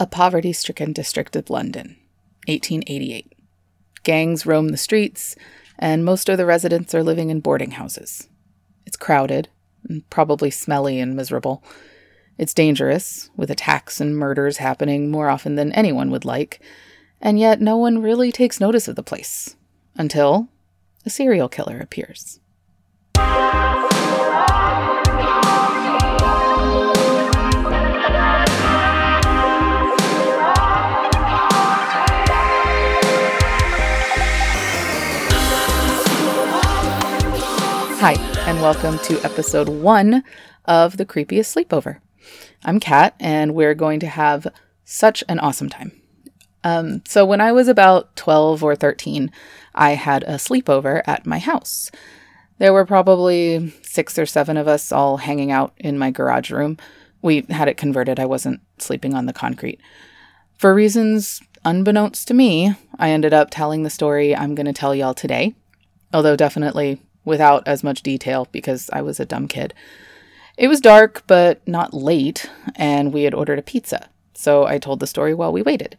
A poverty stricken district of London, 1888. Gangs roam the streets, and most of the residents are living in boarding houses. It's crowded, and probably smelly and miserable. It's dangerous, with attacks and murders happening more often than anyone would like, and yet no one really takes notice of the place until a serial killer appears. Hi, and welcome to episode one of The Creepiest Sleepover. I'm Kat, and we're going to have such an awesome time. Um, so, when I was about 12 or 13, I had a sleepover at my house. There were probably six or seven of us all hanging out in my garage room. We had it converted, I wasn't sleeping on the concrete. For reasons unbeknownst to me, I ended up telling the story I'm going to tell y'all today, although definitely without as much detail because I was a dumb kid. It was dark, but not late, and we had ordered a pizza, so I told the story while we waited.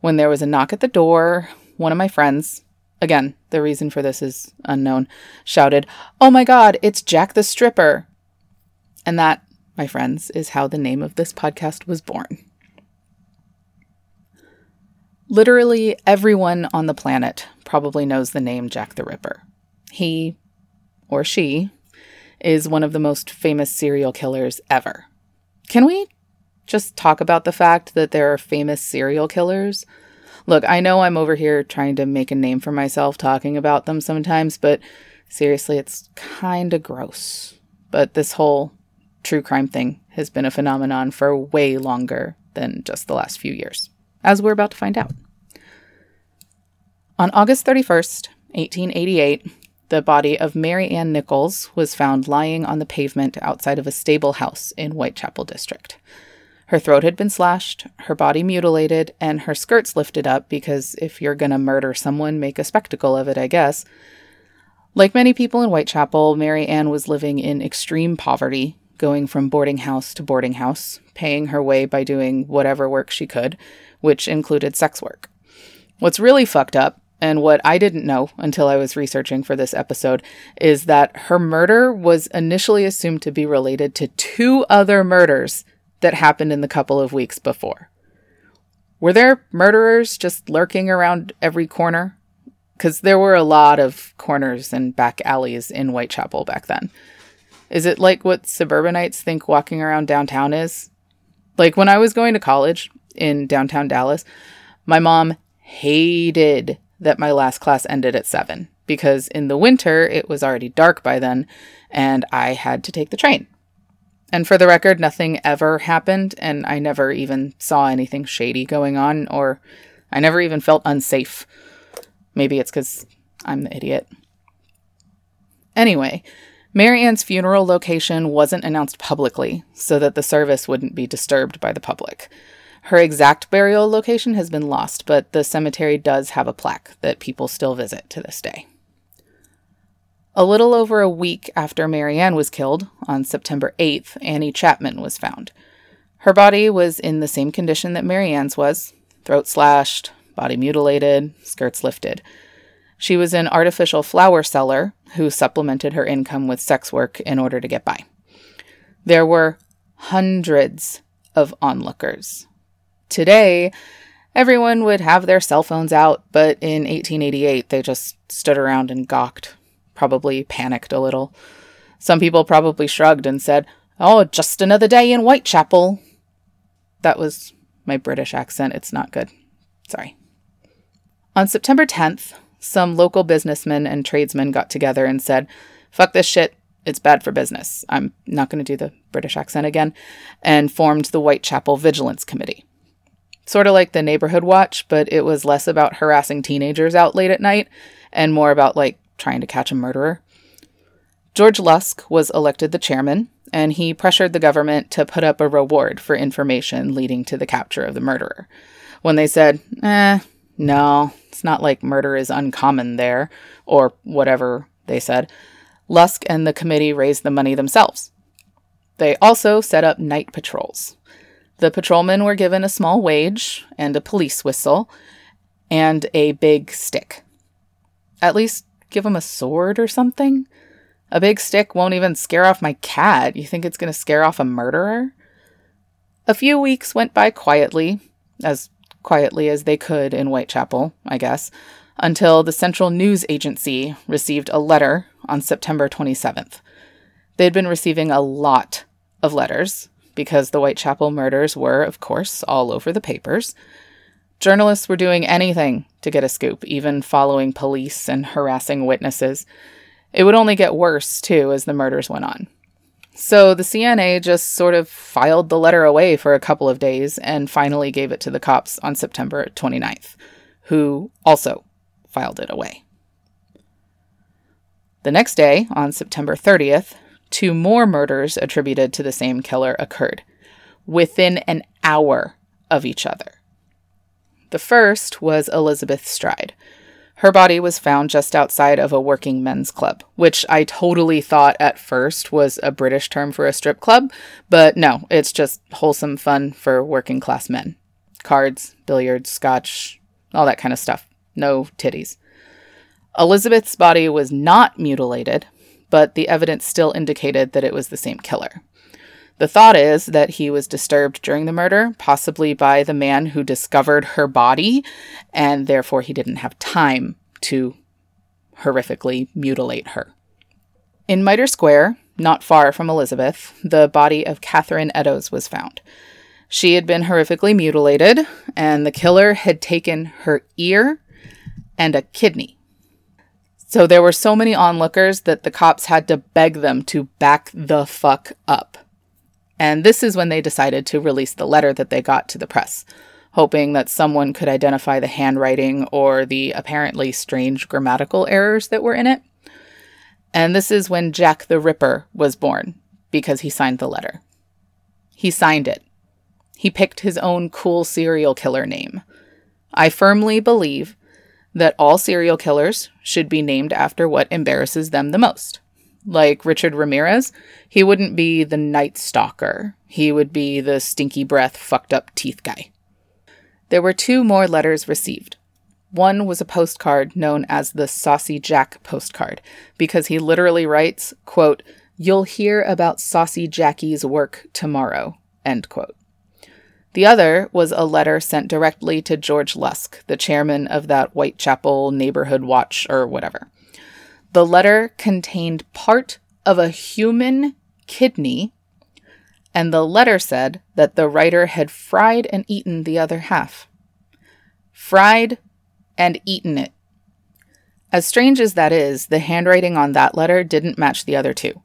When there was a knock at the door, one of my friends, again, the reason for this is unknown, shouted, Oh my god, it's Jack the Stripper! And that, my friends, is how the name of this podcast was born. Literally everyone on the planet probably knows the name Jack the Ripper. He, or she, is one of the most famous serial killers ever. Can we just talk about the fact that there are famous serial killers? Look, I know I'm over here trying to make a name for myself talking about them sometimes, but seriously, it's kind of gross. But this whole true crime thing has been a phenomenon for way longer than just the last few years, as we're about to find out. On August 31st, 1888, the body of Mary Ann Nichols was found lying on the pavement outside of a stable house in Whitechapel District. Her throat had been slashed, her body mutilated, and her skirts lifted up because if you're gonna murder someone, make a spectacle of it, I guess. Like many people in Whitechapel, Mary Ann was living in extreme poverty, going from boarding house to boarding house, paying her way by doing whatever work she could, which included sex work. What's really fucked up and what I didn't know until I was researching for this episode is that her murder was initially assumed to be related to two other murders that happened in the couple of weeks before. Were there murderers just lurking around every corner? Because there were a lot of corners and back alleys in Whitechapel back then. Is it like what suburbanites think walking around downtown is? Like when I was going to college in downtown Dallas, my mom hated that my last class ended at 7 because in the winter it was already dark by then and I had to take the train. And for the record, nothing ever happened, and I never even saw anything shady going on, or I never even felt unsafe. Maybe it's because I'm the idiot. Anyway, Mary Ann's funeral location wasn't announced publicly so that the service wouldn't be disturbed by the public. Her exact burial location has been lost, but the cemetery does have a plaque that people still visit to this day. A little over a week after Mary Ann was killed, on September 8th, Annie Chapman was found. Her body was in the same condition that Mary Ann's was throat slashed, body mutilated, skirts lifted. She was an artificial flower seller who supplemented her income with sex work in order to get by. There were hundreds of onlookers. Today, everyone would have their cell phones out, but in 1888 they just stood around and gawked, probably panicked a little. Some people probably shrugged and said, Oh, just another day in Whitechapel. That was my British accent. It's not good. Sorry. On September 10th, some local businessmen and tradesmen got together and said, Fuck this shit. It's bad for business. I'm not going to do the British accent again. And formed the Whitechapel Vigilance Committee sort of like the neighborhood watch, but it was less about harassing teenagers out late at night and more about like trying to catch a murderer. George Lusk was elected the chairman, and he pressured the government to put up a reward for information leading to the capture of the murderer. When they said, eh, no, it's not like murder is uncommon there, or whatever they said, Lusk and the committee raised the money themselves. They also set up night patrols. The patrolmen were given a small wage and a police whistle and a big stick. At least give them a sword or something. A big stick won't even scare off my cat. You think it's going to scare off a murderer? A few weeks went by quietly, as quietly as they could in Whitechapel, I guess, until the Central News Agency received a letter on September 27th. They'd been receiving a lot of letters because the Whitechapel murders were, of course, all over the papers. Journalists were doing anything to get a scoop, even following police and harassing witnesses. It would only get worse, too, as the murders went on. So the CNA just sort of filed the letter away for a couple of days and finally gave it to the cops on September 29th, who also filed it away. The next day, on September 30th, two more murders attributed to the same killer occurred, within an hour of each other. The first was Elizabeth Stride. Her body was found just outside of a working men's club, which I totally thought at first was a British term for a strip club, but no, it's just wholesome fun for working class men. Cards, billiards, scotch, all that kind of stuff. No titties. Elizabeth's body was not mutilated, but the evidence still indicated that it was the same killer. The thought is that he was disturbed during the murder, possibly by the man who discovered her body, and therefore he didn't have time to horrifically mutilate her. In Mitre Square, not far from Elizabeth, the body of Catherine Eddowes was found. She had been horrifically mutilated, and the killer had taken her ear and a kidney. So there were so many onlookers that the cops had to beg them to back the fuck up. And this is when they decided to release the letter that they got to the press, hoping that someone could identify the handwriting or the apparently strange grammatical errors that were in it. And this is when Jack the Ripper was born, because he signed the letter. He signed it. He picked his own cool serial killer name. I firmly believe that all serial killers should be named after what embarrasses them the most like Richard Ramirez, he wouldn't be the Night Stalker. He would be the stinky breath, fucked up teeth guy. There were two more letters received. One was a postcard known as the Saucy Jack postcard, because he literally writes, quote, You'll hear about Saucy Jacky's work tomorrow, end quote. The other was a letter sent directly to George Lusk, the chairman of that Whitechapel Neighborhood Watch or whatever. The letter contained part of a human kidney, and the letter said that the writer had fried and eaten the other half. Fried and eaten it. As strange as that is, the handwriting on that letter didn't match the other two.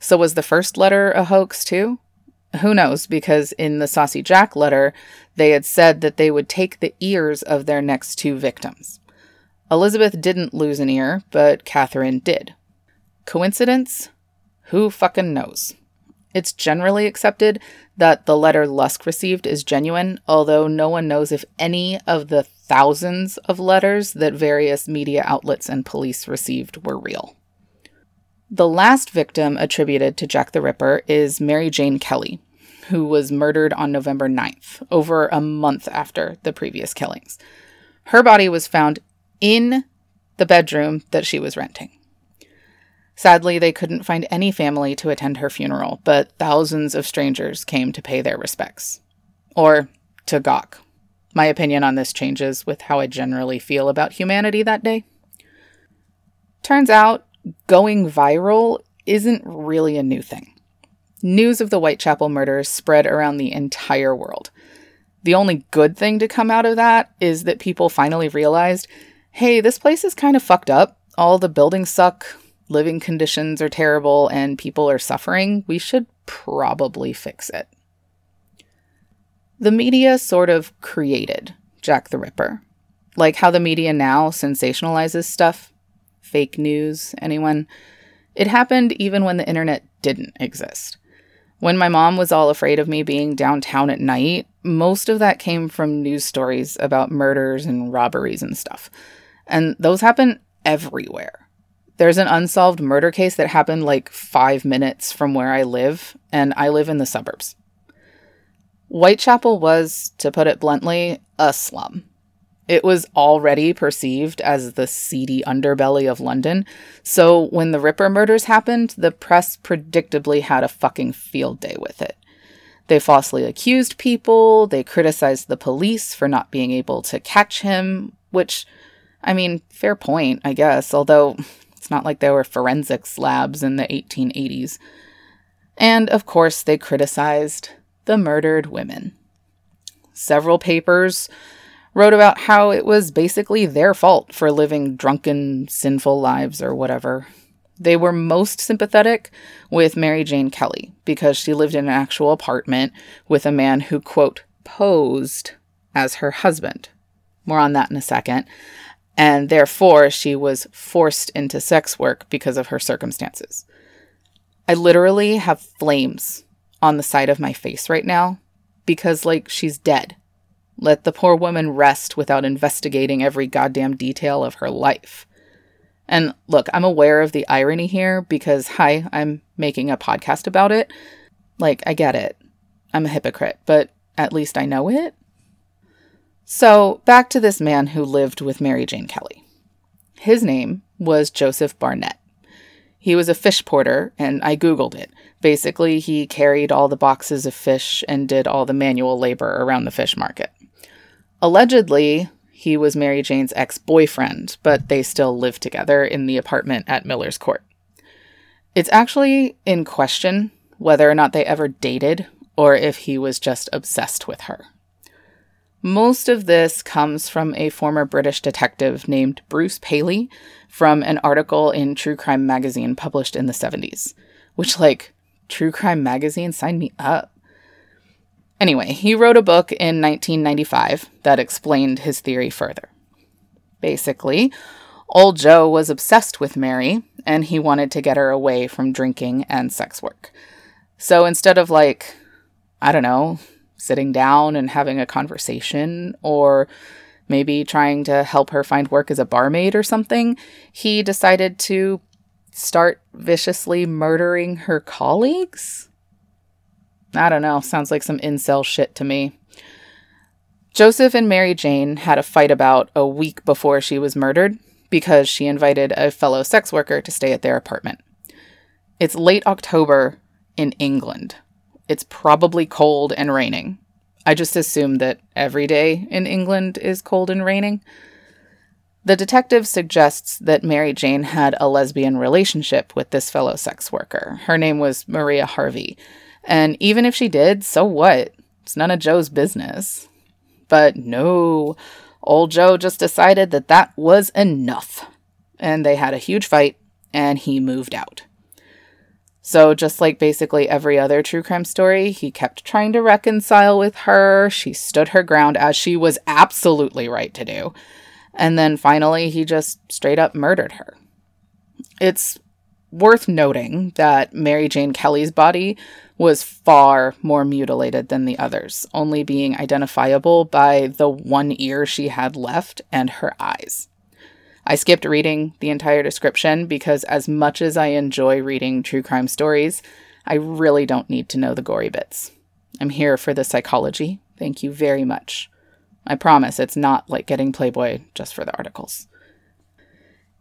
So was the first letter a hoax too? Who knows, because in the Saucy Jack letter, they had said that they would take the ears of their next two victims. Elizabeth didn't lose an ear, but Catherine did. Coincidence? Who fucking knows? It's generally accepted that the letter Lusk received is genuine, although no one knows if any of the thousands of letters that various media outlets and police received were real. The last victim attributed to Jack the Ripper is Mary Jane Kelly, who was murdered on November 9th, over a month after the previous killings. Her body was found in the bedroom that she was renting. Sadly, they couldn't find any family to attend her funeral, but thousands of strangers came to pay their respects. Or to gawk. My opinion on this changes with how I generally feel about humanity that day. Turns out, going viral isn't really a new thing. News of the Whitechapel murders spread around the entire world. The only good thing to come out of that is that people finally realized hey, this place is kind of fucked up. All the buildings suck, living conditions are terrible, and people are suffering. We should probably fix it. The media sort of created Jack the Ripper. Like how the media now sensationalizes stuff. Fake news, anyone? It happened even when the internet didn't exist. When my mom was all afraid of me being downtown at night, most of that came from news stories about murders and robberies and stuff. And those happen everywhere. There's an unsolved murder case that happened like five minutes from where I live, and I live in the suburbs. Whitechapel was, to put it bluntly, a slum. It was already perceived as the seedy underbelly of London, so when the Ripper murders happened, the press predictably had a fucking field day with it. They falsely accused people, they criticized the police for not being able to catch him, which, I mean, fair point, I guess, although it's not like there were forensics labs in the 1880s. And of course, they criticized the murdered women. Several papers wrote about how it was basically their fault for living drunken, sinful lives or whatever. They were most sympathetic with Mary Jane Kelly because she lived in an actual apartment with a man who, quote, posed as her husband. More on that in a second. And therefore, she was forced into sex work because of her circumstances. I literally have flames on the side of my face right now because, like, she's dead. Let the poor woman rest without investigating every goddamn detail of her life. And look, I'm aware of the irony here because, hi, I'm making a podcast about it. Like, I get it. I'm a hypocrite, but at least I know it. So, back to this man who lived with Mary Jane Kelly. His name was Joseph Barnett. He was a fish porter, and I Googled it. Basically, he carried all the boxes of fish and did all the manual labor around the fish market. Allegedly, he was Mary Jane's ex boyfriend, but they still lived together in the apartment at Miller's Court. It's actually in question whether or not they ever dated or if he was just obsessed with her. Most of this comes from a former British detective named Bruce Paley from an article in True Crime magazine published in the 70s, which, like, True Crime magazine signed me up. Anyway, he wrote a book in 1995 that explained his theory further. Basically, old Joe was obsessed with Mary and he wanted to get her away from drinking and sex work. So instead of, like, I don't know, sitting down and having a conversation or maybe trying to help her find work as a barmaid or something, he decided to start viciously murdering her colleagues? I don't know. Sounds like some incel shit to me. Joseph and Mary Jane had a fight about a week before she was murdered because she invited a fellow sex worker to stay at their apartment. It's late October in England. It's probably cold and raining. I just assume that every day in England is cold and raining. The detective suggests that Mary Jane had a lesbian relationship with this fellow sex worker. Her name was Maria Harvey, and even if she did, so what? It's none of Joe's business. But no, old Joe just decided that that was enough. And they had a huge fight, and he moved out. So, just like basically every other true crime story, he kept trying to reconcile with her. She stood her ground as she was absolutely right to do. And then finally, he just straight up murdered her. It's worth noting that Mary Jane Kelly's body was far more mutilated than the others, only being identifiable by the one ear she had left and her eyes. I skipped reading the entire description because, as much as I enjoy reading true crime stories, I really don't need to know the gory bits. I'm here for the psychology. Thank you very much. I promise it's not like getting Playboy just for the articles.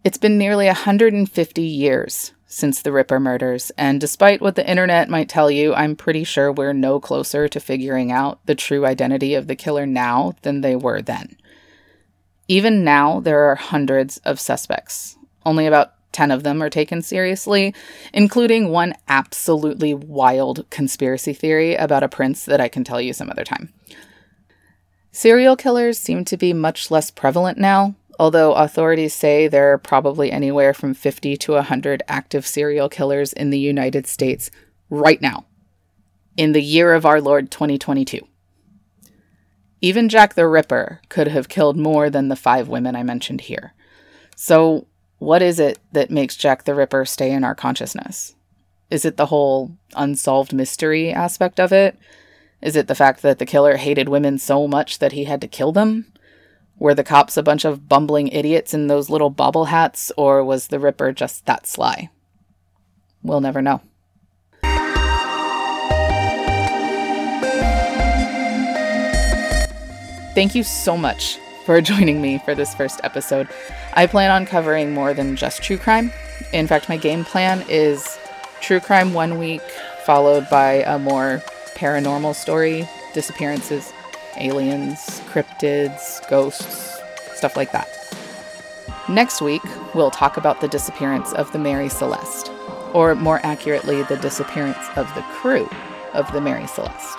It's been nearly 150 years since the Ripper murders, and despite what the internet might tell you, I'm pretty sure we're no closer to figuring out the true identity of the killer now than they were then. Even now, there are hundreds of suspects. Only about 10 of them are taken seriously, including one absolutely wild conspiracy theory about a prince that I can tell you some other time. Serial killers seem to be much less prevalent now, although authorities say there are probably anywhere from 50 to 100 active serial killers in the United States right now, in the year of our Lord 2022. Even Jack the Ripper could have killed more than the five women I mentioned here. So, what is it that makes Jack the Ripper stay in our consciousness? Is it the whole unsolved mystery aspect of it? Is it the fact that the killer hated women so much that he had to kill them? Were the cops a bunch of bumbling idiots in those little bobble hats, or was the Ripper just that sly? We'll never know. Thank you so much for joining me for this first episode. I plan on covering more than just true crime. In fact, my game plan is true crime one week, followed by a more paranormal story, disappearances, aliens, cryptids, ghosts, stuff like that. Next week, we'll talk about the disappearance of the Mary Celeste, or more accurately, the disappearance of the crew of the Mary Celeste.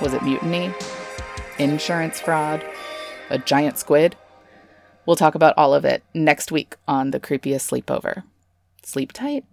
Was it mutiny? Insurance fraud? A giant squid? We'll talk about all of it next week on The Creepiest Sleepover. Sleep tight.